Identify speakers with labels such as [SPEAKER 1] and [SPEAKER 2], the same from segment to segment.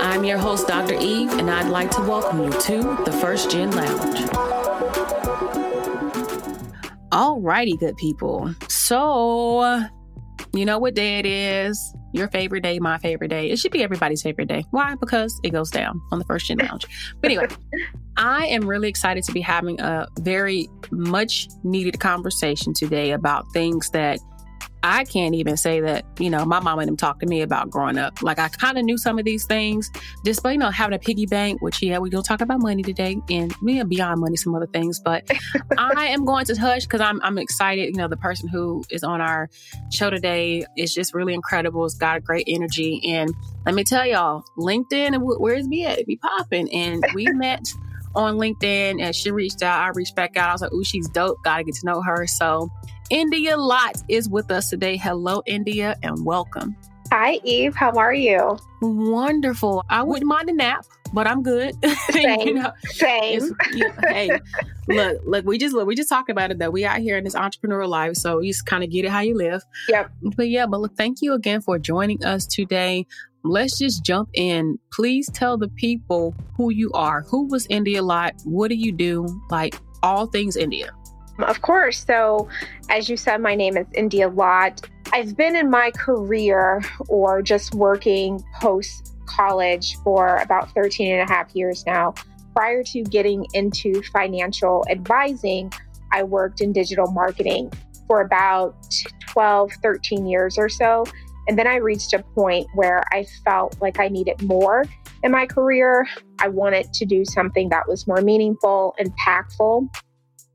[SPEAKER 1] I'm your host, Dr. Eve, and I'd like to welcome you to the First Gen Lounge. Alrighty, good people. So, you know what day it is? Your favorite day, my favorite day. It should be everybody's favorite day. Why? Because it goes down on the First Gen Lounge. But anyway, I am really excited to be having a very much needed conversation today about things that I can't even say that, you know, my mom and them talked to me about growing up. Like I kind of knew some of these things, just by, you know, having a piggy bank, which yeah, we don't talk about money today and we are beyond money, some other things. But I am going to hush because I'm I'm excited. You know, the person who is on our show today is just really incredible. It's got a great energy. And let me tell y'all, LinkedIn and where's me at? It be popping. And we met on LinkedIn and she reached out. I reached back out. I was like, ooh, she's dope. Gotta get to know her. So India Lott is with us today. Hello, India, and welcome.
[SPEAKER 2] Hi, Eve. How are you?
[SPEAKER 1] Wonderful. I wouldn't mind a nap, but I'm good.
[SPEAKER 2] Same. you know, Same.
[SPEAKER 1] hey, look, look. We just look. We just talked about it that we out here in this entrepreneurial life, so you just kind of get it how you live.
[SPEAKER 2] Yep.
[SPEAKER 1] But yeah, but look, thank you again for joining us today. Let's just jump in. Please tell the people who you are. Who was India Lott? What do you do? Like all things India.
[SPEAKER 2] Of course. So, as you said, my name is India Lott. I've been in my career or just working post college for about 13 and a half years now. Prior to getting into financial advising, I worked in digital marketing for about 12, 13 years or so. And then I reached a point where I felt like I needed more in my career. I wanted to do something that was more meaningful, impactful,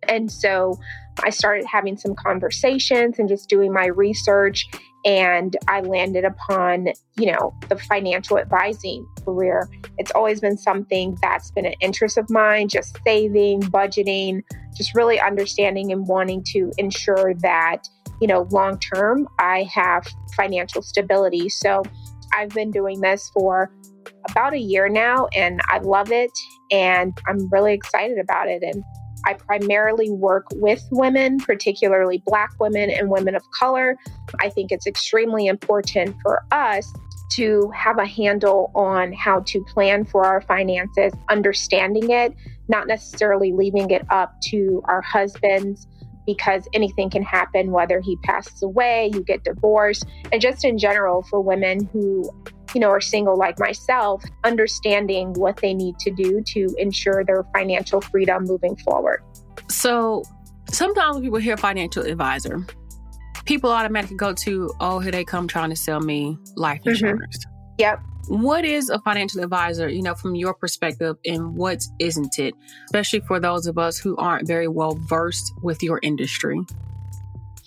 [SPEAKER 2] and so I started having some conversations and just doing my research. And I landed upon, you know, the financial advising career. It's always been something that's been an interest of mine, just saving, budgeting, just really understanding and wanting to ensure that, you know, long term, I have financial stability. So I've been doing this for about a year now and I love it and I'm really excited about it. And I primarily work with women, particularly Black women and women of color. I think it's extremely important for us to have a handle on how to plan for our finances, understanding it, not necessarily leaving it up to our husbands because anything can happen, whether he passes away, you get divorced, and just in general for women who you know, are single like myself, understanding what they need to do to ensure their financial freedom moving forward.
[SPEAKER 1] So sometimes when people hear financial advisor, people automatically go to, oh, here they come trying to sell me life mm-hmm. insurance.
[SPEAKER 2] Mm-hmm. Yep.
[SPEAKER 1] What is a financial advisor, you know, from your perspective, and what isn't it, especially for those of us who aren't very well versed with your industry?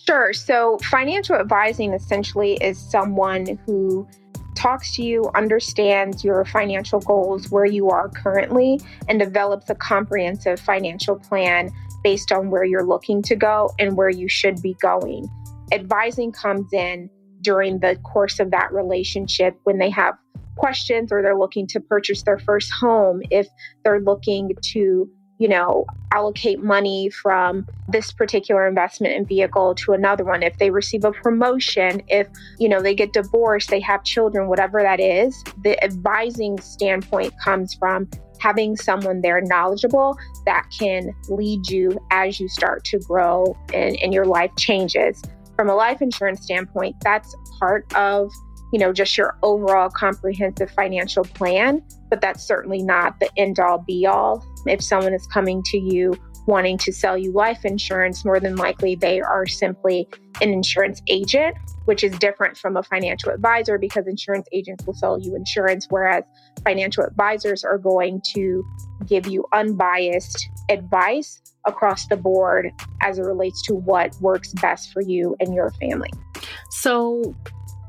[SPEAKER 2] Sure. So, financial advising essentially is someone who talks to you, understands your financial goals, where you are currently, and develops a comprehensive financial plan based on where you're looking to go and where you should be going. Advising comes in during the course of that relationship when they have questions or they're looking to purchase their first home, if they're looking to you know, allocate money from this particular investment and vehicle to another one. If they receive a promotion, if, you know, they get divorced, they have children, whatever that is, the advising standpoint comes from having someone there knowledgeable that can lead you as you start to grow and, and your life changes. From a life insurance standpoint, that's part of you know, just your overall comprehensive financial plan, but that's certainly not the end all be all. If someone is coming to you wanting to sell you life insurance, more than likely they are simply an insurance agent, which is different from a financial advisor because insurance agents will sell you insurance, whereas financial advisors are going to give you unbiased advice across the board as it relates to what works best for you and your family.
[SPEAKER 1] So,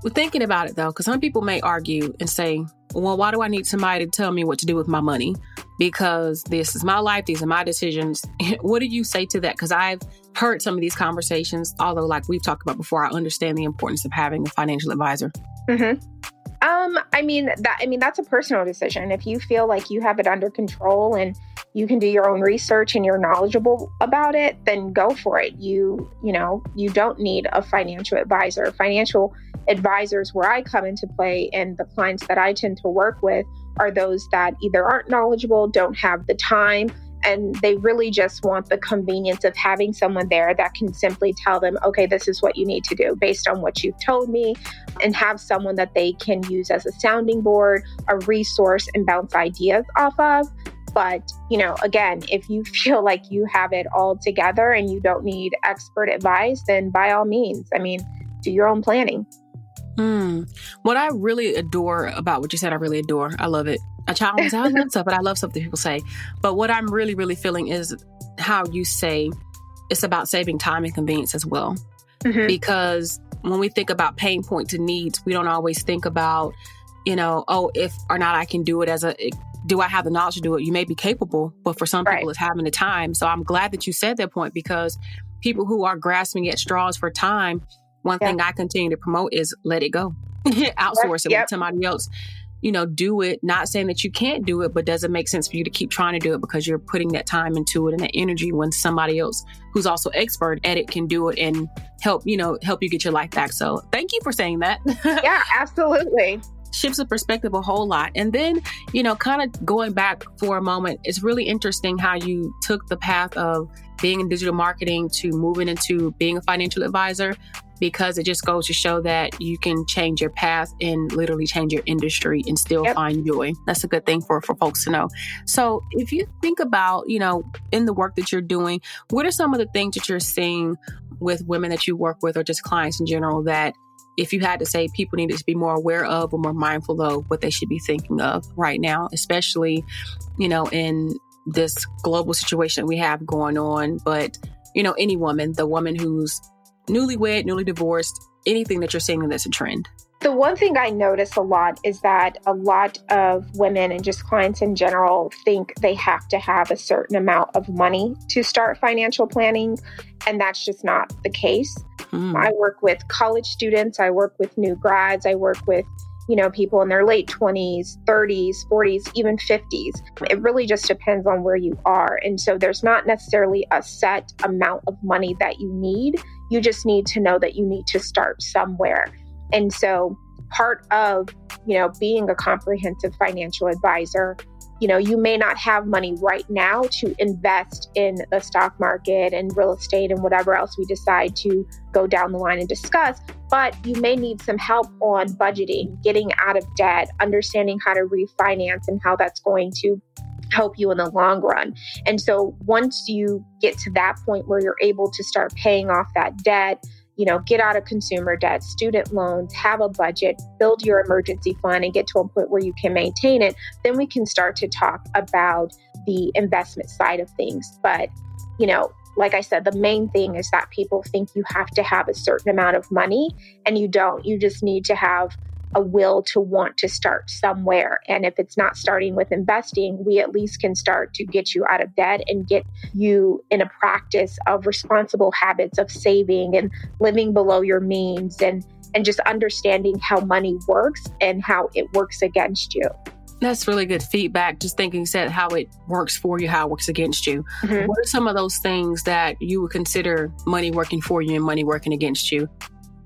[SPEAKER 1] thinking about it though, because some people may argue and say, well, why do I need somebody to tell me what to do with my money? Because this is my life, these are my decisions. what do you say to that? Because I've heard some of these conversations, although, like we've talked about before, I understand the importance of having a financial advisor.
[SPEAKER 2] Mm-hmm. Um, I mean that I mean that's a personal decision. If you feel like you have it under control and you can do your own research and you're knowledgeable about it, then go for it. You, you know, you don't need a financial advisor. Financial advisors where I come into play and the clients that I tend to work with are those that either aren't knowledgeable, don't have the time, and they really just want the convenience of having someone there that can simply tell them, okay, this is what you need to do based on what you've told me, and have someone that they can use as a sounding board, a resource, and bounce ideas off of. But, you know, again, if you feel like you have it all together and you don't need expert advice, then by all means, I mean, do your own planning.
[SPEAKER 1] Mm. What I really adore about what you said, I really adore. I love it. A child I love stuff, but I love something people say. But what I'm really, really feeling is how you say it's about saving time and convenience as well. Mm-hmm. Because when we think about pain points and needs, we don't always think about, you know, oh, if or not I can do it as a do I have the knowledge to do it? You may be capable, but for some right. people, it's having the time. So I'm glad that you said that point because people who are grasping at straws for time, one yeah. thing I continue to promote is let it go, outsource it, yep. let somebody else you know, do it. Not saying that you can't do it, but does it make sense for you to keep trying to do it because you're putting that time into it and that energy when somebody else who's also expert at it can do it and help, you know, help you get your life back. So thank you for saying that.
[SPEAKER 2] yeah, absolutely.
[SPEAKER 1] Shifts the perspective a whole lot. And then, you know, kind of going back for a moment, it's really interesting how you took the path of being in digital marketing to moving into being a financial advisor because it just goes to show that you can change your path and literally change your industry and still yep. find joy. That's a good thing for, for folks to know. So if you think about, you know, in the work that you're doing, what are some of the things that you're seeing with women that you work with or just clients in general that if you had to say people needed to be more aware of or more mindful of what they should be thinking of right now, especially, you know, in this global situation we have going on, but you know, any woman, the woman who's newlywed, newly divorced, anything that you're seeing that's a trend?
[SPEAKER 2] The one thing I notice a lot is that a lot of women and just clients in general think they have to have a certain amount of money to start financial planning. And that's just not the case. Mm. I work with college students, I work with new grads, I work with you know, people in their late 20s, 30s, 40s, even 50s. It really just depends on where you are. And so there's not necessarily a set amount of money that you need. You just need to know that you need to start somewhere. And so part of, you know, being a comprehensive financial advisor you know, you may not have money right now to invest in the stock market and real estate and whatever else we decide to go down the line and discuss, but you may need some help on budgeting, getting out of debt, understanding how to refinance and how that's going to help you in the long run. And so once you get to that point where you're able to start paying off that debt, you know, get out of consumer debt, student loans, have a budget, build your emergency fund, and get to a point where you can maintain it, then we can start to talk about the investment side of things. But, you know, like I said, the main thing is that people think you have to have a certain amount of money, and you don't. You just need to have a will to want to start somewhere. And if it's not starting with investing, we at least can start to get you out of debt and get you in a practice of responsible habits of saving and living below your means and and just understanding how money works and how it works against you.
[SPEAKER 1] That's really good feedback. Just thinking said how it works for you, how it works against you. Mm-hmm. What are some of those things that you would consider money working for you and money working against you?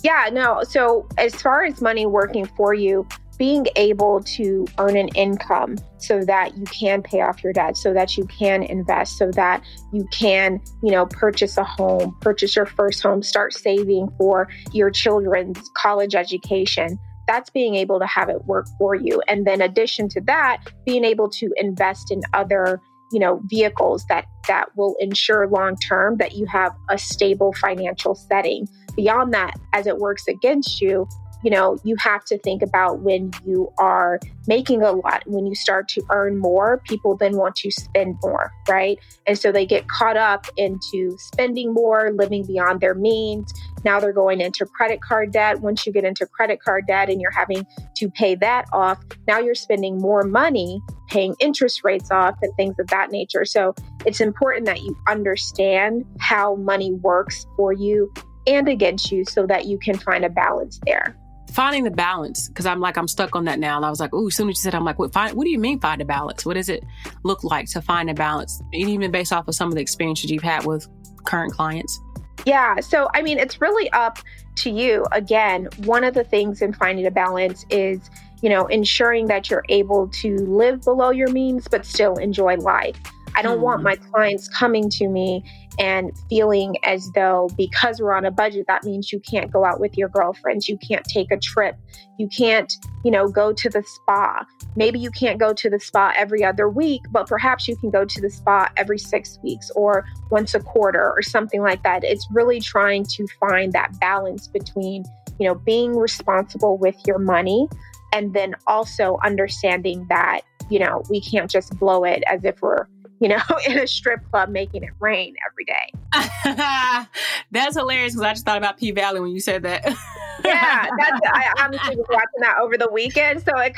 [SPEAKER 2] Yeah, no. So, as far as money working for you, being able to earn an income so that you can pay off your debt, so that you can invest, so that you can, you know, purchase a home, purchase your first home, start saving for your children's college education. That's being able to have it work for you. And then, addition to that, being able to invest in other you know, vehicles that that will ensure long term that you have a stable financial setting. Beyond that, as it works against you, you know, you have to think about when you are making a lot, when you start to earn more, people then want to spend more, right? And so they get caught up into spending more, living beyond their means. Now they're going into credit card debt. Once you get into credit card debt and you're having to pay that off, now you're spending more money paying interest rates off and things of that nature. So it's important that you understand how money works for you and against you so that you can find a balance there
[SPEAKER 1] finding the balance because I'm like I'm stuck on that now, and I was like, oh, as soon as you said, I'm like, what? Find, what do you mean find a balance? What does it look like to find a balance? And even based off of some of the experiences you've had with current clients.
[SPEAKER 2] Yeah, so I mean, it's really up to you. Again, one of the things in finding a balance is, you know, ensuring that you're able to live below your means but still enjoy life. I don't mm. want my clients coming to me and feeling as though because we're on a budget, that means you can't go out with your girlfriends, you can't take a trip, you can't, you know, go to the spa. Maybe you can't go to the spa every other week, but perhaps you can go to the spa every six weeks or once a quarter or something like that. It's really trying to find that balance between, you know, being responsible with your money and then also understanding that, you know, we can't just blow it as if we're you know, in a strip club making it rain every day.
[SPEAKER 1] that's hilarious because I just thought about P Valley when you said that.
[SPEAKER 2] yeah, that's I honestly was watching that over the weekend, so it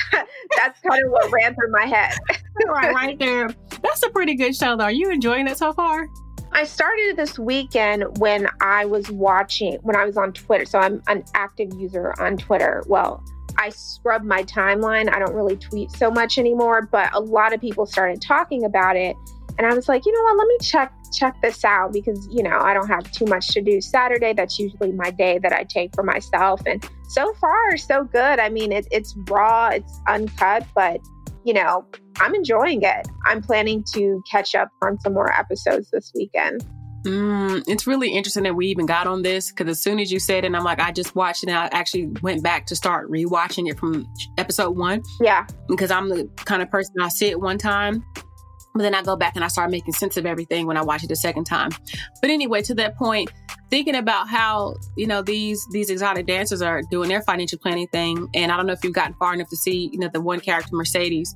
[SPEAKER 2] that's kind of what ran through my head.
[SPEAKER 1] right, right there. That's a pretty good show, though. Are you enjoying it so far?
[SPEAKER 2] I started this weekend when I was watching when I was on Twitter. So I'm an active user on Twitter. Well, I scrub my timeline. I don't really tweet so much anymore, but a lot of people started talking about it. And I was like, you know what, let me check check this out because, you know, I don't have too much to do Saturday. That's usually my day that I take for myself. And so far, so good. I mean, it, it's raw, it's uncut, but, you know, I'm enjoying it. I'm planning to catch up on some more episodes this weekend.
[SPEAKER 1] Mm, it's really interesting that we even got on this because as soon as you said it, I'm like, I just watched it. And I actually went back to start rewatching it from episode one.
[SPEAKER 2] Yeah.
[SPEAKER 1] Because I'm the kind of person I see it one time, but then I go back and I start making sense of everything when I watch it the second time. But anyway, to that point, thinking about how you know these these exotic dancers are doing their financial planning thing, and I don't know if you've gotten far enough to see you know the one character Mercedes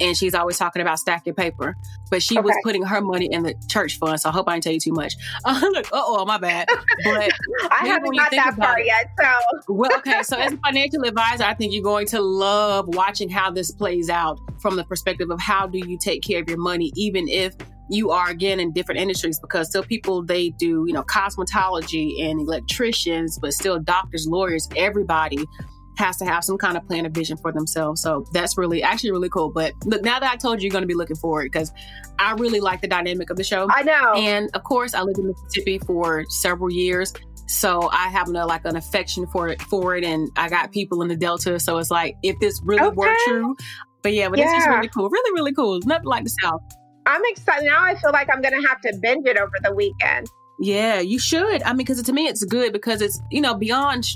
[SPEAKER 1] and she's always talking about stacking paper. But she okay. was putting her money in the church fund, so I hope I didn't tell you too much. Uh, look, oh, my bad.
[SPEAKER 2] But I haven't got that far it, yet. So
[SPEAKER 1] well, okay. So as a financial advisor, I think you're going to love watching how this plays out from the perspective of how do you take care of your money, even if you are again in different industries because still people they do you know cosmetology and electricians but still doctors lawyers everybody has to have some kind of plan of vision for themselves. So that's really actually really cool. But look, now that I told you, you're going to be looking forward because I really like the dynamic of the show.
[SPEAKER 2] I know.
[SPEAKER 1] And of course, I lived in Mississippi for several years. So I have a, like an affection for it, for it, and I got people in the Delta. So it's like if this really okay. were true, but yeah, but yeah. it's just really cool, really, really cool. It's nothing like the South.
[SPEAKER 2] I'm excited now. I feel like I'm going to have to binge it over the weekend.
[SPEAKER 1] Yeah, you should. I mean, because to me, it's good because it's you know beyond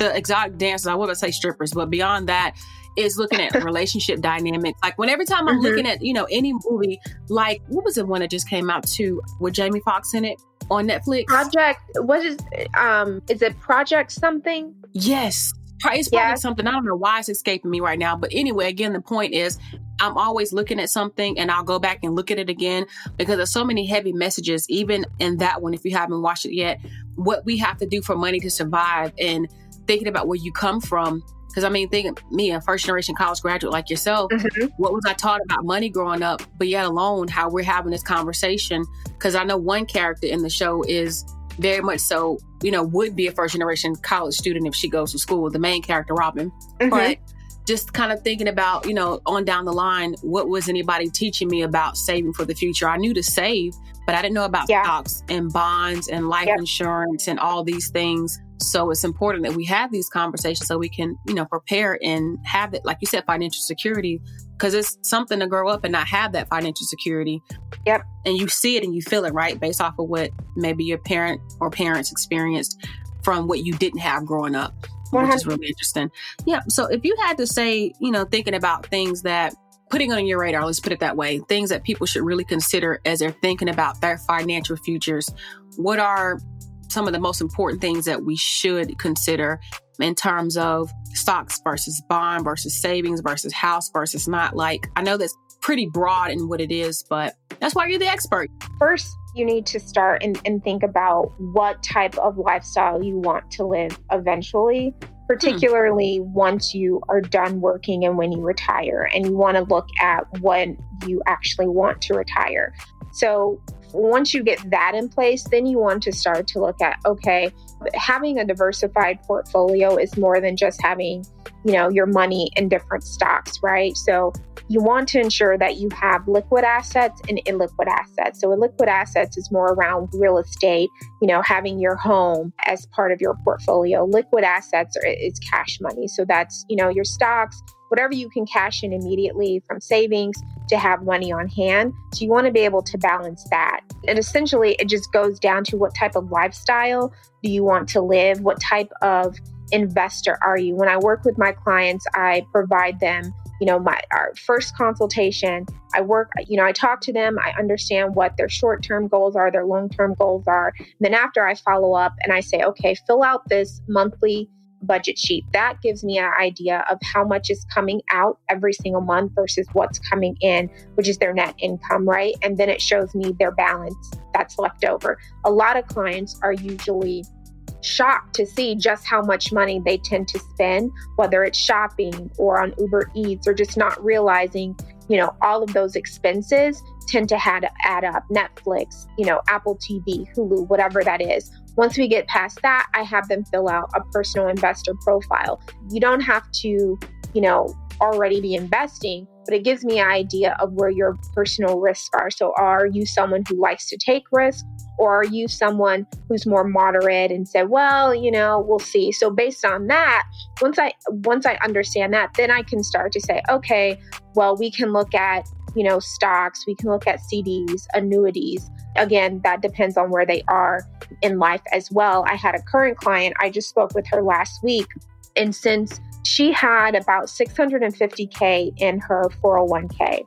[SPEAKER 1] the exotic dancers, I wouldn't say strippers, but beyond that, is looking at relationship dynamics. Like when every time I'm mm-hmm. looking at, you know, any movie, like what was the one that just came out too with Jamie Foxx in it on Netflix?
[SPEAKER 2] Project what is um is it Project something?
[SPEAKER 1] Yes. It's probably something I don't know why it's escaping me right now. But anyway, again, the point is I'm always looking at something and I'll go back and look at it again because there's so many heavy messages, even in that one, if you haven't watched it yet, what we have to do for money to survive and thinking about where you come from. Because I mean, thinking me, a first generation college graduate like yourself, mm-hmm. what was I taught about money growing up? But yet alone, how we're having this conversation. Because I know one character in the show is very much so, you know, would be a first generation college student if she goes to school. The main character, Robin, mm-hmm. but just kind of thinking about, you know, on down the line, what was anybody teaching me about saving for the future? I knew to save, but I didn't know about yeah. stocks and bonds and life yep. insurance and all these things so it's important that we have these conversations so we can, you know, prepare and have it, like you said, financial security, because it's something to grow up and not have that financial security.
[SPEAKER 2] Yep.
[SPEAKER 1] And you see it and you feel it, right? Based off of what maybe your parent or parents experienced from what you didn't have growing up, which is really interesting. Yeah. So if you had to say, you know, thinking about things that putting on your radar, let's put it that way, things that people should really consider as they're thinking about their financial futures. What are some of the most important things that we should consider in terms of stocks versus bond versus savings versus house versus not? Like, I know that's pretty broad in what it is, but that's why you're the expert.
[SPEAKER 2] First, you need to start and, and think about what type of lifestyle you want to live eventually particularly hmm. once you are done working and when you retire and you want to look at when you actually want to retire. So once you get that in place, then you want to start to look at okay, having a diversified portfolio is more than just having, you know, your money in different stocks, right? So you want to ensure that you have liquid assets and illiquid assets. So, liquid assets is more around real estate, you know, having your home as part of your portfolio. Liquid assets are, is cash money. So, that's, you know, your stocks, whatever you can cash in immediately from savings to have money on hand. So, you want to be able to balance that. And essentially, it just goes down to what type of lifestyle do you want to live? What type of investor are you? When I work with my clients, I provide them you know my our first consultation i work you know i talk to them i understand what their short-term goals are their long-term goals are and then after i follow up and i say okay fill out this monthly budget sheet. That gives me an idea of how much is coming out every single month versus what's coming in which is their net income right? And then it shows me their balance that's left over. A lot of clients are usually shocked to see just how much money they tend to spend, whether it's shopping or on Uber Eats or just not realizing, you know, all of those expenses tend to add, add up. Netflix, you know, Apple TV, Hulu, whatever that is. Once we get past that, I have them fill out a personal investor profile. You don't have to, you know, already be investing, but it gives me an idea of where your personal risks are. So, are you someone who likes to take risks? Or are you someone who's more moderate and say, well, you know, we'll see. So based on that, once I once I understand that, then I can start to say, okay, well, we can look at, you know, stocks, we can look at CDs, annuities. Again, that depends on where they are in life as well. I had a current client, I just spoke with her last week. And since she had about 650K in her 401k,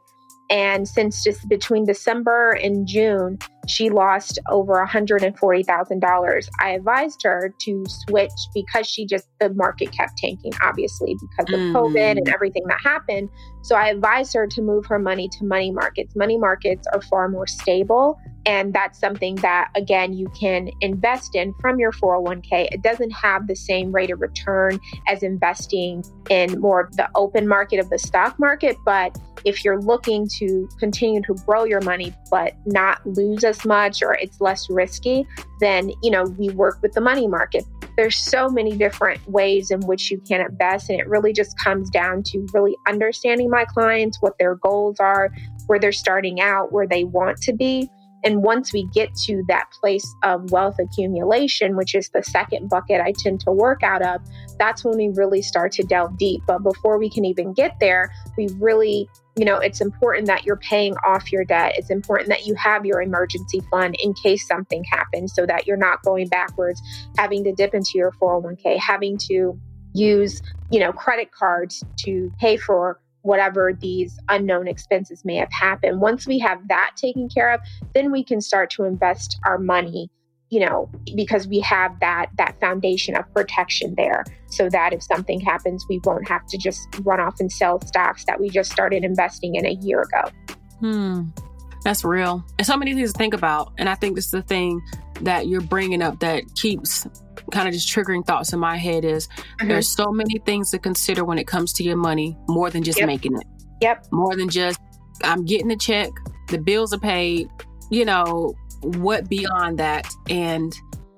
[SPEAKER 2] and since just between December and June, she lost over $140,000. I advised her to switch because she just, the market kept tanking, obviously, because of mm. COVID and everything that happened. So I advised her to move her money to money markets. Money markets are far more stable. And that's something that, again, you can invest in from your 401k. It doesn't have the same rate of return as investing in more of the open market of the stock market. But if you're looking to continue to grow your money, but not lose as much or it's less risky, then, you know, we work with the money market. There's so many different ways in which you can invest. And it really just comes down to really understanding my clients, what their goals are, where they're starting out, where they want to be. And once we get to that place of wealth accumulation, which is the second bucket I tend to work out of, that's when we really start to delve deep. But before we can even get there, we really you know, it's important that you're paying off your debt. It's important that you have your emergency fund in case something happens so that you're not going backwards, having to dip into your 401k, having to use, you know, credit cards to pay for whatever these unknown expenses may have happened. Once we have that taken care of, then we can start to invest our money you know because we have that that foundation of protection there. So that if something happens we won't have to just run off and sell stocks that we just started investing in a year ago.
[SPEAKER 1] Hmm. That's real. And so many things to think about. And i think this is the thing that you're bringing up that keeps kind of just triggering thoughts in my head is mm-hmm. there's so many things to consider when it comes to your money more than just
[SPEAKER 2] yep.
[SPEAKER 1] making it.
[SPEAKER 2] Yep.
[SPEAKER 1] More than just i'm getting a check the bills are paid you know what beyond that and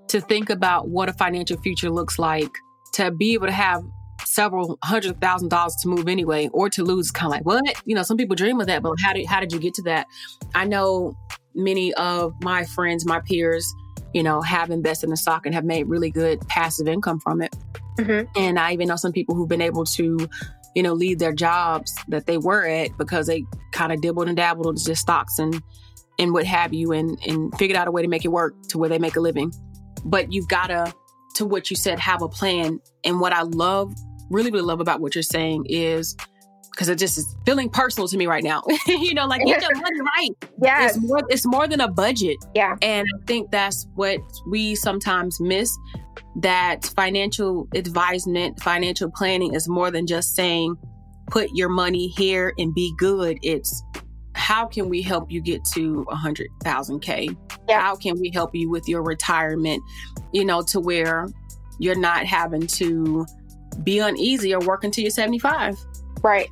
[SPEAKER 1] to think about what a financial future looks like to be able to have several hundred thousand dollars to move anyway or to lose kind of like what? You know some people dream of that but how did how did you get to that? I know many of my friends my peers you know have invested in a stock and have made really good passive income from it. Mm-hmm. and i even know some people who've been able to you know leave their jobs that they were at because they kind of dibbled and dabbled with just stocks and and what have you and and figured out a way to make it work to where they make a living but you've got to to what you said have a plan and what i love really really love about what you're saying is because it just is feeling personal to me right now. you know, like get your money right.
[SPEAKER 2] Yes.
[SPEAKER 1] It's more, it's more than a budget.
[SPEAKER 2] Yeah.
[SPEAKER 1] And I think that's what we sometimes miss that financial advisement, financial planning is more than just saying, put your money here and be good. It's how can we help you get to a hundred thousand K?
[SPEAKER 2] Yeah.
[SPEAKER 1] How can we help you with your retirement, you know, to where you're not having to be uneasy or work until you're 75.
[SPEAKER 2] Right.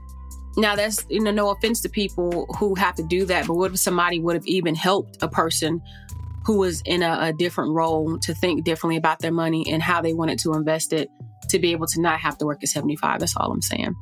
[SPEAKER 1] Now that's you know no offense to people who have to do that, but what if somebody would have even helped a person who was in a, a, different role to think differently about their money and how they wanted to invest it to be able to not have to work at 75. That's all I'm saying.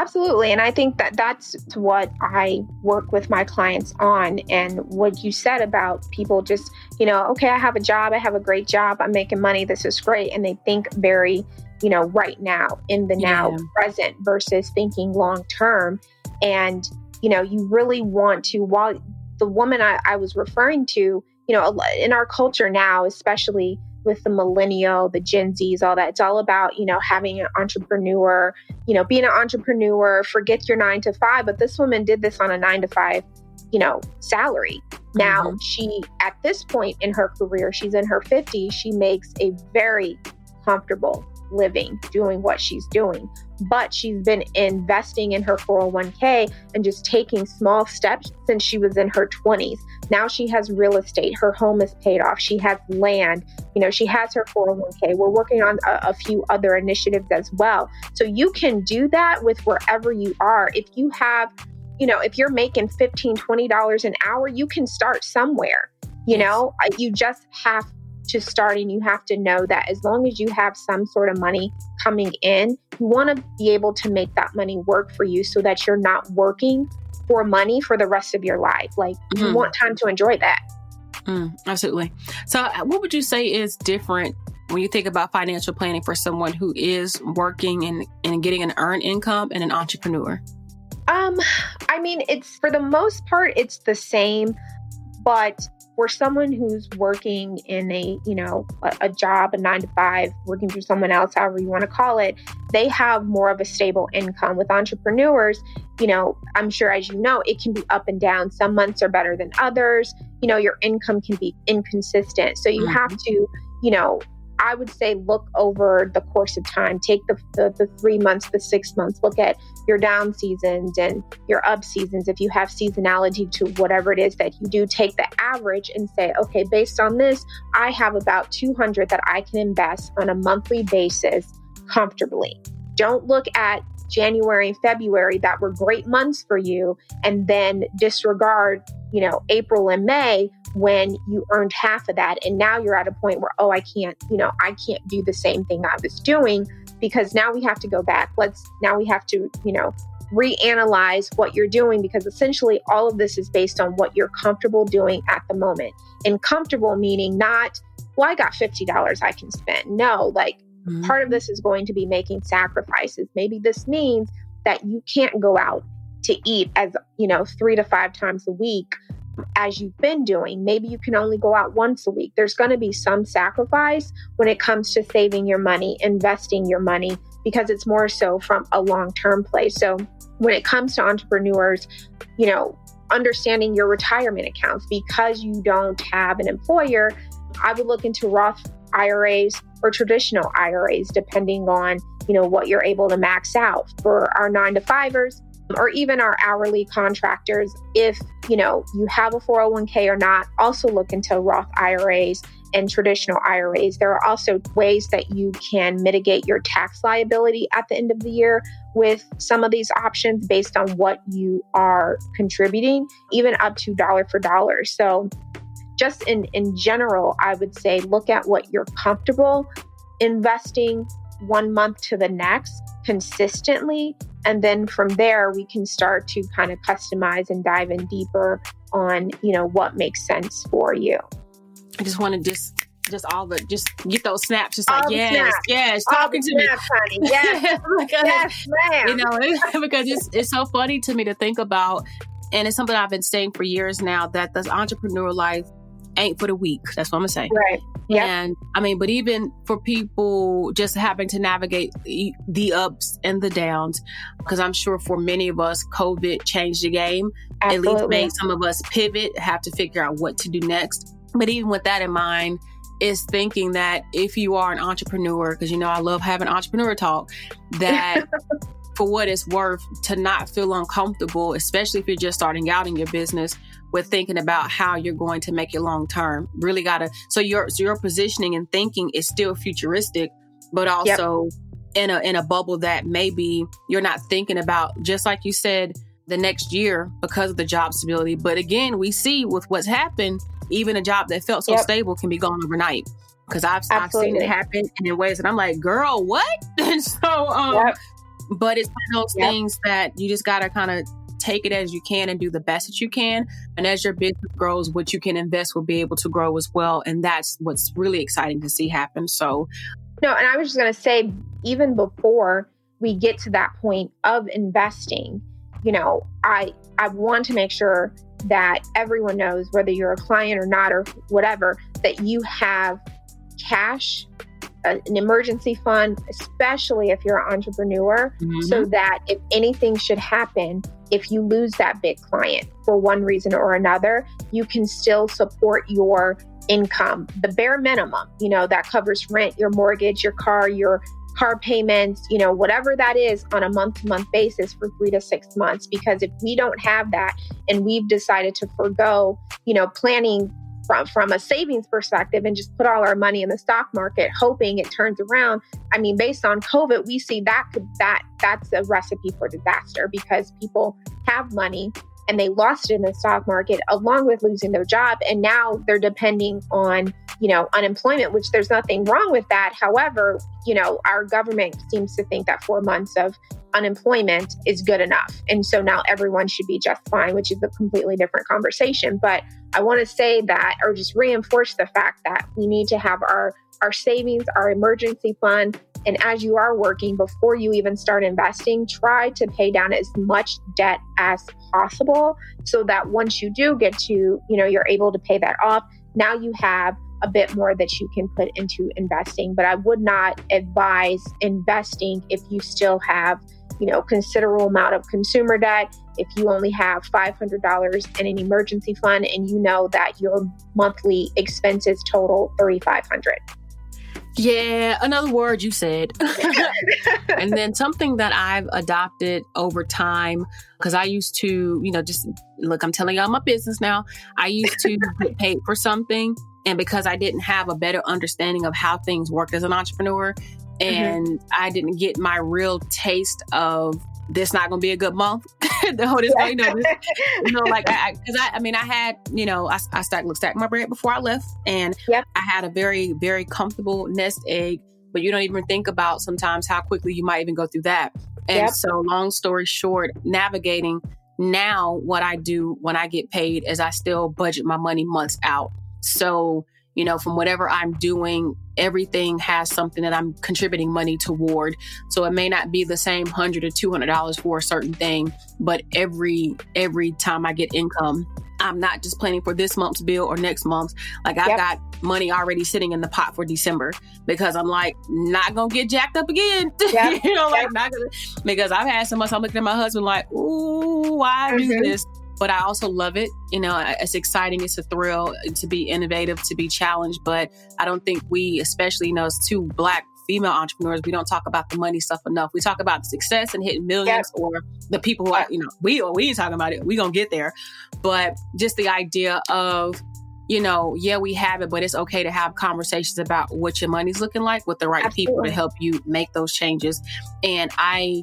[SPEAKER 2] Absolutely. And I think that that's what I work with my clients on. And what you said about people just, you know, okay, I have a job, I have a great job, I'm making money, this is great. And they think very, you know, right now, in the now, yeah. present versus thinking long term. And, you know, you really want to, while the woman I, I was referring to, you know, in our culture now, especially with the millennial, the Gen Zs, all that. It's all about, you know, having an entrepreneur, you know, being an entrepreneur, forget your nine to five. But this woman did this on a nine to five, you know, salary. Now, mm-hmm. she, at this point in her career, she's in her 50s, she makes a very comfortable living doing what she's doing. But she's been investing in her 401k and just taking small steps since she was in her 20s. Now she has real estate. Her home is paid off. She has land. You know, she has her 401k. We're working on a, a few other initiatives as well. So you can do that with wherever you are. If you have, you know, if you're making 15 $20 an hour, you can start somewhere. You know, you just have to starting, you have to know that as long as you have some sort of money coming in, you want to be able to make that money work for you so that you're not working for money for the rest of your life. Like mm. you want time to enjoy that.
[SPEAKER 1] Mm, absolutely. So, uh, what would you say is different when you think about financial planning for someone who is working and, and getting an earned income and an entrepreneur?
[SPEAKER 2] Um, I mean, it's for the most part, it's the same, but for someone who's working in a you know a, a, job a nine to five working for someone else however you want to call it they have more of a stable income. With entrepreneurs you know i'm sure as you know it can be up and down. Some months are better than others. You know your income can be inconsistent. So you mm-hmm. have to you know I would say look over the course of time. Take the, the, the, three months, the six months, look at your down seasons and your up seasons. If you have seasonality to whatever it is that you do, take the average and say, okay, based on this, I have about 200 that I can invest on a monthly basis comfortably. Don't look at January and February that were great months for you and then disregard, you know, April and May when you earned half of that and now you're at a point where oh I can't, you know, I can't do the same thing I was doing because now we have to go back. Let's now we have to, you know, reanalyze what you're doing because essentially all of this is based on what you're comfortable doing at the moment. And comfortable meaning not, well, I got $50 I can spend. No, like mm-hmm. part of this is going to be making sacrifices. Maybe this means that you can't go out to eat as, you know, three to five times a week as you've been doing. Maybe you can only go out once a week. There's going to be some sacrifice when it comes to saving your money, investing your money, because it's more so from a long term place. So when it comes to entrepreneurs, you know, understanding your retirement accounts because you don't have an employer, I would look into Roth IRAs or traditional IRAs, depending on you know what you're able to max out. For our nine to fivers, or even our hourly contractors, if you know you have a 401k or not, also look into Roth IRAs and traditional IRAs. There are also ways that you can mitigate your tax liability at the end of the year with some of these options based on what you are contributing, even up to dollar for dollar. So just in in general, I would say look at what you're comfortable investing one month to the next consistently and then from there we can start to kind of customize and dive in deeper on you know what makes sense for you
[SPEAKER 1] i just want to just just all the just get those snaps just like yes snaps. yes talking to snaps, me honey. yes because, yes ma'am. you know because it's it's so funny to me to think about and it's something i've been saying for years now that this entrepreneur life ain't for the weak that's what i'm gonna say
[SPEAKER 2] right Yep.
[SPEAKER 1] And I mean, but even for people just having to navigate the, the ups and the downs, because I'm sure for many of us, COVID changed the game. At least made some of us pivot, have to figure out what to do next. But even with that in mind, is thinking that if you are an entrepreneur, because you know I love having entrepreneur talk, that for what it's worth, to not feel uncomfortable, especially if you're just starting out in your business, with thinking about how you're going to make it long term. Really gotta so your so your positioning and thinking is still futuristic, but also in a in a bubble that maybe you're not thinking about, just like you said, the next year because of the job stability. But again, we see with what's happened, even a job that felt so
[SPEAKER 2] Yep.
[SPEAKER 1] stable can be gone overnight. Because I've, I've seen it happen in ways that I'm like, girl, what? and so, um,
[SPEAKER 2] Yep.
[SPEAKER 1] but it's one of those
[SPEAKER 2] Yep.
[SPEAKER 1] things that you just got to kind of take it as you can and do the best that you can. And as your business grows, what you can invest will be able to grow as well. And that's what's really exciting to see happen. So,
[SPEAKER 2] No, and I was just going to say, even before we get to that point of investing, you know, I I want to make sure that everyone knows whether you're a client or not or whatever that you have cash, a- an emergency fund, especially if you're an entrepreneur, mm-hmm. so that if anything should happen, if you lose that big client for one reason or another, you can still support your income, the bare minimum, you know, that covers rent, your mortgage, your car, your car payments, you know, whatever that is on a month to month basis for three to six months. Because if we don't have that and we've decided to forego, you know, planning from, from a savings perspective and just put all our money in the stock market, hoping it turns around. I mean, based on COVID, we see that could that that's a recipe for disaster because people have money and they lost it in the stock market along with losing their job and now they're depending on you know unemployment which there's nothing wrong with that however you know our government seems to think that four months of unemployment is good enough. And so now everyone should be just fine which is a completely different conversation. But i want to say that or just reinforce the fact that we need to have our our savings our emergency fund. And as you are working before you even start investing try to pay down as much debt as possible so that once you do get to you know you're able to pay that off now you have a bit more that you can put into investing. But i would not advise investing if you still have you know considerable amount of consumer debt if you only have $500 in an emergency fund and you know that your monthly expenses total 3500
[SPEAKER 1] Yeah, another word you said. and then something that I've adopted over time, because I used to, you know, just look, I'm telling y'all my business now. I used to get paid for something. And because I didn't have a better understanding of how things work as an entrepreneur, Mm-hmm. and I didn't get my real taste of this not going to be a good month. the whole this, you know, this, you know, like I, because I, I, mean, I had, you know, I, I stacked, look, stacked my bread before I left, and
[SPEAKER 2] Yep.
[SPEAKER 1] I had a very, very comfortable nest egg. But you don't even think about sometimes how quickly you might even go through that. And
[SPEAKER 2] Yep.
[SPEAKER 1] so, long story short, navigating now, what I do when I get paid is I still budget my money months out. So, you know, from whatever I'm doing, everything has something that I'm contributing money toward. So it may not be the same hundred or two hundred dollars for a certain thing, but every every time I get income, I'm not just planning for this month's bill or next month's. Like I've
[SPEAKER 2] Yep.
[SPEAKER 1] got money already sitting in the pot for December because I'm like not gonna get jacked up again.
[SPEAKER 2] Yep.
[SPEAKER 1] you know, like
[SPEAKER 2] Yep.
[SPEAKER 1] not gonna because I've had so much. I'm looking at my husband like, ooh, why do
[SPEAKER 2] Mhm.
[SPEAKER 1] this? But I also love it. You know, it's exciting. It's a thrill to be innovative, to be challenged. But I don't think we, especially, you know, as two black female entrepreneurs, we don't talk about the money stuff enough. We talk about the success and hitting millions or the people who are, you know, we or we ain't talking about it. We gonna get there. But just the idea of, you know, yeah, we have it, but it's okay to have conversations about what your money's looking like with the right people to help you make those changes. And I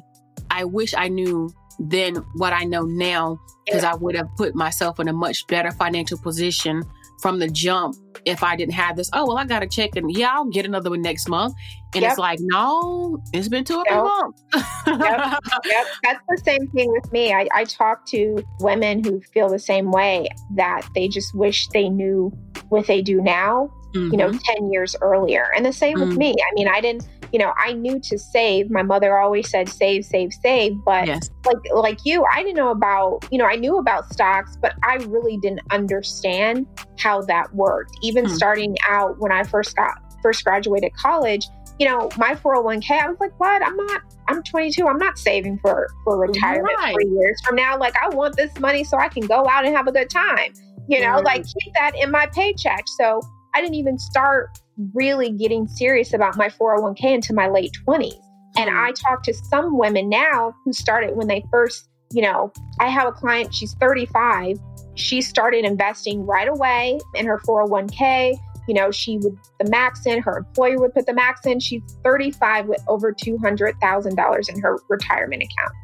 [SPEAKER 1] I wish I knew then what I know now because I would have put myself in a much better financial position from the jump if I didn't have this. Oh, well, I got to check and yeah, I'll get another one next month. And
[SPEAKER 2] Yep.
[SPEAKER 1] it's like, no, it's been two or three months.
[SPEAKER 2] Yep. Yep, that's the same thing with me. I, I talk to women who feel the same way that they just wish they knew what they do now mm-hmm. you know, mm-hmm. 10 years earlier. And the same mm-hmm. with mm. me. I mean, I didn't, you know, I knew to save. My mother always said save, save, save. But yes. like like you, I didn't know about, you know, I knew about stocks, but I really didn't understand how that worked. Even mm-hmm. starting out when I first got first graduated college, you know, my 401k, I was like, what? I'm not, I'm 22. I'm not saving for, for retirement right. three years from now. Like, I want this money so I can go out and have a good time, you know, like keep that in my paycheck. So I didn't even start really getting serious about my 401k into my late 20s. And I talk to some women now who started when they first, you know, I have a client, she's 35. She started investing right away in her 401k you know, she would the max in, her employer would put the max in. She's 35 with over $200,000 in her retirement account.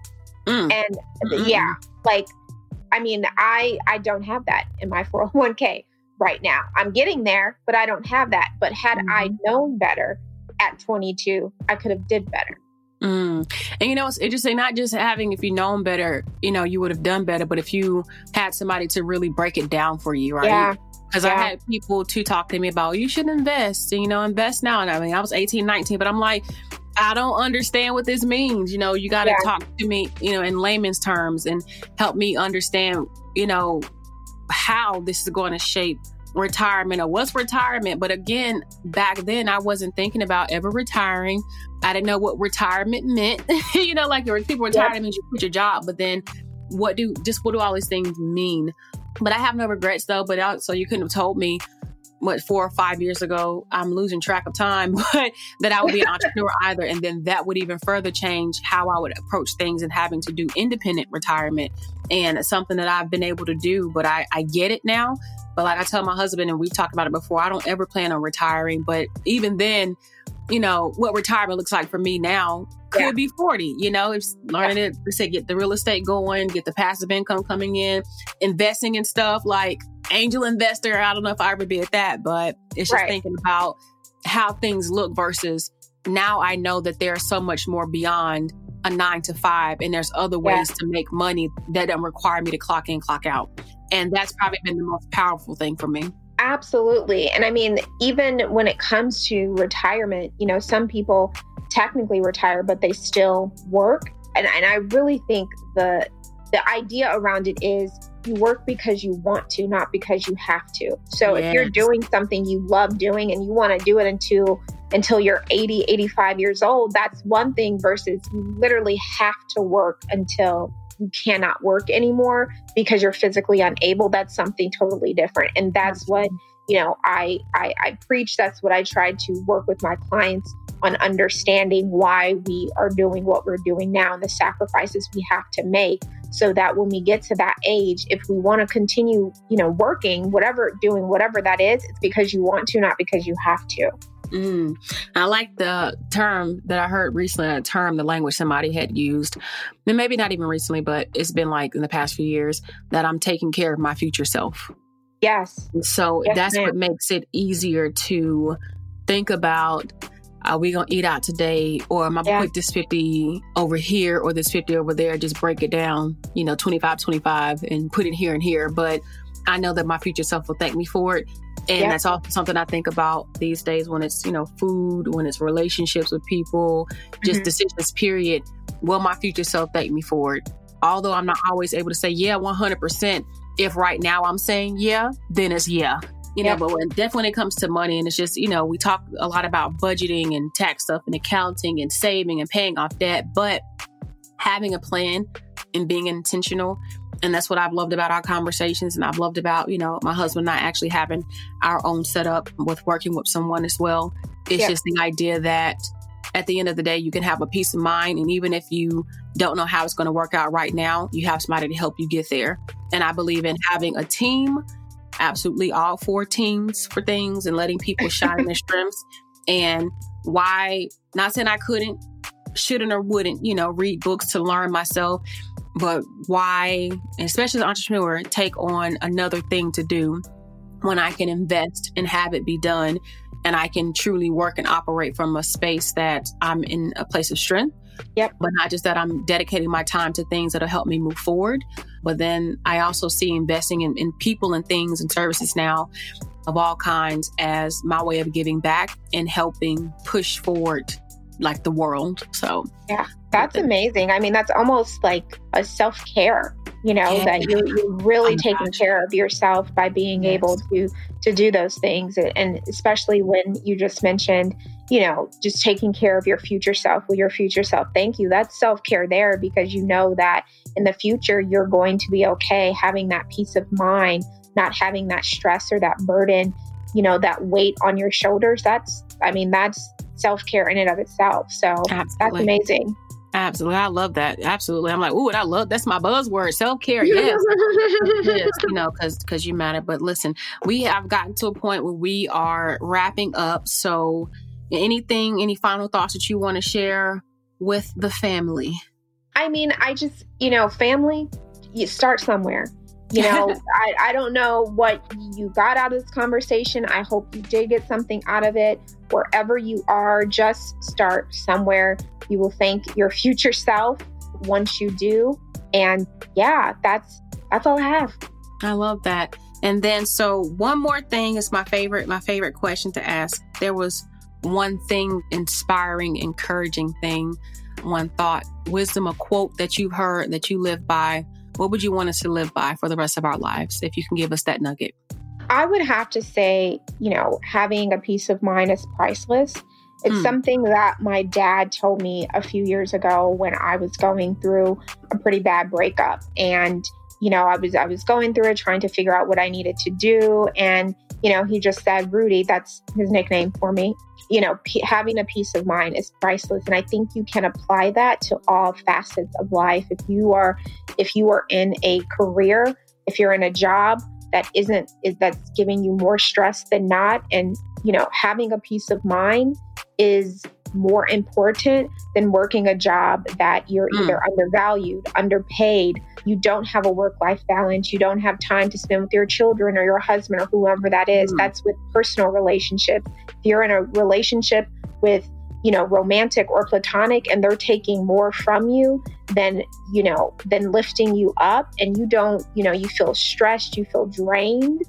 [SPEAKER 2] Mm. And mm-hmm. yeah, like, I mean, I I don't have that in my 401k right now. I'm getting there, but I don't have that. But had mm-hmm. I known better at 22, I could have did better.
[SPEAKER 1] Mm. And you know, it's interesting, not just having, if you known better, you know, you would have done better, but if you had somebody to really break it down for you, right?
[SPEAKER 2] Yeah.
[SPEAKER 1] Because yeah. I had people to talk to me about, you should invest, you know, invest now. And I mean, I was 18, 19, but I'm like, I don't understand what this means. You know, you got to yeah. talk to me, you know, in layman's terms and help me understand, you know, how this is going to shape retirement or what's retirement. But again, back then I wasn't thinking about ever retiring. I didn't know what retirement meant. you know, like people retire means you quit your job, but then what do just what do all these things mean? But I have no regrets though. But I, so you couldn't have told me what four or five years ago. I'm losing track of time, but that I would be an entrepreneur either, and then that would even further change how I would approach things and having to do independent retirement and something that I've been able to do. But I, I get it now. But like I tell my husband, and we've talked about it before, I don't ever plan on retiring. But even then, you know, what retirement looks like for me now could yeah. be 40. You know, it's learning yeah. it, say, get the real estate going, get the passive income coming in, investing in stuff like angel investor. I don't know if I ever be at that, but it's just right. thinking about how things look versus now I know that there's so much more beyond a nine to five and there's other ways yeah. to make money that don't require me to clock in, clock out. And that's probably been the most powerful thing for me.
[SPEAKER 2] Absolutely. And I mean, even when it comes to retirement, you know, some people technically retire, but they still work. And, and I really think the the idea around it is you work because you want to, not because you have to. So yes. if you're doing something you love doing and you want to do it until until you're 80, 85 years old, that's one thing versus you literally have to work until you cannot work anymore because you're physically unable. That's something totally different. And that's what, you know, I I, I preach. That's what I try to work with my clients on understanding why we are doing what we're doing now and the sacrifices we have to make so that when we get to that age if we want to continue you know working whatever doing whatever that is it's because you want to not because you have to
[SPEAKER 1] Mm. I like the term that I heard recently, a term, the language somebody had used, and maybe not even recently, but it's been like in the past few years that I'm taking care of my future self.
[SPEAKER 2] Yes.
[SPEAKER 1] So yes, that's ma'am. what makes it easier to think about are we gonna eat out today? Or am i gonna yeah. put this 50 over here or this 50 over there? Just break it down you know 25 25 and put it here and here. But i know that my future self will thank me for it. And yeah. that's also something i think about these days when it's you know food when it's relationships with people just mm-hmm. decisions period. Will my future self thank me for it? Although i'm not always able to say yeah 100% if right now i'm saying yeah then it's yeah you know, but when definitely when it comes to money and it's just, you know, we talk a lot about budgeting and tax stuff and accounting and saving and paying off debt, but having a plan and being intentional. And that's what I've loved about our conversations. And I've loved about, you know, my husband and I actually having our own setup with working with someone as well. It's just the idea that at the end of the day, you can have a peace of mind. And even if you don't know how it's going to work out right now, you have somebody to help you get there. And I believe in having a team absolutely all for teams for things and letting people shine their strengths. And why, not saying I couldn't, shouldn't, or wouldn't, you know, read books to learn myself, but why, especially as an entrepreneur, take on another thing to do when I can invest and have it be done and I can truly work and operate from a space that I'm in a place of strength.
[SPEAKER 2] Yep.
[SPEAKER 1] But not just that I'm dedicating my time to things that'll help me move forward, but then I also see investing in, in people and things and services now of all kinds as my way of giving back and helping push forward like the world. So
[SPEAKER 2] yeah, that's amazing. I mean, that's almost like a self care. You know yeah. that you're, you're really oh taking care of yourself by being yes. able to to do those things, and especially when you just mentioned, you know, just taking care of your future self with your future self. Thank you. That's self care there because you know that in the future you're going to be okay, having that peace of mind, not having that stress or that burden, you know, that weight on your shoulders. That's, I mean, that's self care in and of itself. So Absolutely. that's amazing.
[SPEAKER 1] Absolutely. I love that. Absolutely. I'm like, ooh, and I love that's my buzzword, self-care. Yes. yes. You know, because because you matter. But listen, we have gotten to a point where we are wrapping up. So anything, any final thoughts that you want to share with the family?
[SPEAKER 2] I mean, I just, you know, family, you start somewhere. You know, I, I don't know what you got out of this conversation. I hope you did get something out of it. Wherever you are, just start somewhere. You will thank your future self once you do. And yeah, that's that's all I have.
[SPEAKER 1] I love that. And then so one more thing is my favorite my favorite question to ask. There was one thing inspiring, encouraging thing, one thought, wisdom, a quote that you've heard that you live by what would you want us to live by for the rest of our lives if you can give us that nugget?
[SPEAKER 2] I would have to say, you know, having a peace of mind is priceless. It's hmm. something that my dad told me a few years ago when I was going through a pretty bad breakup and you know, I was I was going through it trying to figure out what I needed to do and you know, he just said, "Rudy, that's his nickname for me you know, p- having a peace of mind is priceless. And I think you can apply that to all facets of life. If you are, if you are in a career, if you're in a job that isn't, is that's giving you more stress than not, and you know, having a peace of mind is more important than working a job that you're mm. either undervalued, underpaid, you don't have a work life balance, you don't have time to spend with your children or your husband or whoever that is. Mm. That's with personal relationships. If you're in a relationship with you know romantic or platonic and they're taking more from you than you know than lifting you up and you don't you know you feel stressed you feel drained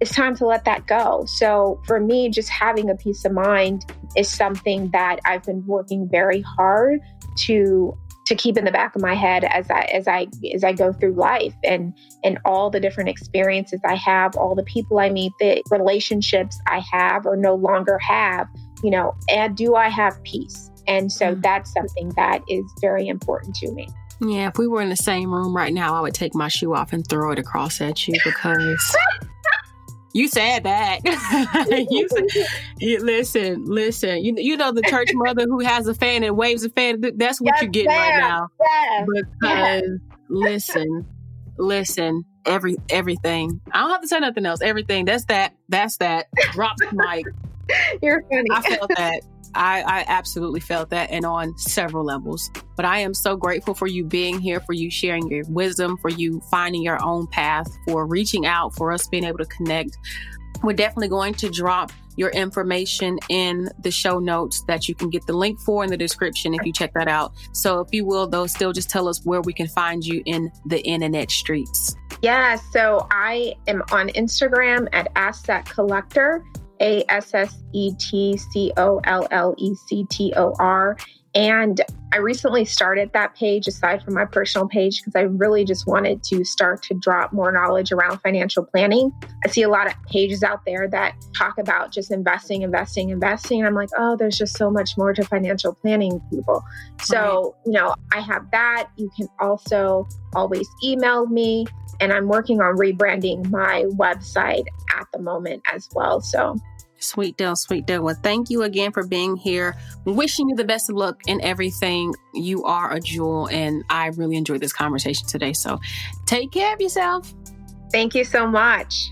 [SPEAKER 2] it's time to let that go. So for me, just having a peace of mind is something that I've been working very hard to to keep in the back of my head as I as I as I go through life and and all the different experiences I have, all the people I meet, the relationships I have or no longer have, you know, and do I have peace? And so mm-hmm. that's something that is very important to me.
[SPEAKER 1] Yeah, if we were in the same room right now, I would take my shoe off and throw it across at you because You said that. you, said, you, listen, listen. You you know the church mother who has a fan and waves a fan. That's what yes, you're getting right now.
[SPEAKER 2] Yes,
[SPEAKER 1] because yes. listen, listen, every everything. I don't have to say nothing else. Everything. That's that. That's that. Drop the mic.
[SPEAKER 2] You're funny.
[SPEAKER 1] I felt that. I, I absolutely felt that and on several levels. But I am so grateful for you being here, for you sharing your wisdom, for you finding your own path, for reaching out, for us being able to connect. We're definitely going to drop your information in the show notes that you can get the link for in the description if you check that out. So if you will, though, still just tell us where we can find you in the internet streets.
[SPEAKER 2] Yeah, so I am on Instagram at Asset Collector. A S S E T C O L L E C T O R. And I recently started that page aside from my personal page because I really just wanted to start to drop more knowledge around financial planning. I see a lot of pages out there that talk about just investing, investing, investing. And I'm like, oh, there's just so much more to financial planning, people. So, you know, I have that. You can also always email me. And I'm working on rebranding my website at the moment as well. So
[SPEAKER 1] Sweet deal, sweet deal. Well, thank you again for being here. Wishing you the best of luck in everything. You are a jewel, and I really enjoyed this conversation today. So take care of yourself.
[SPEAKER 2] Thank you so much.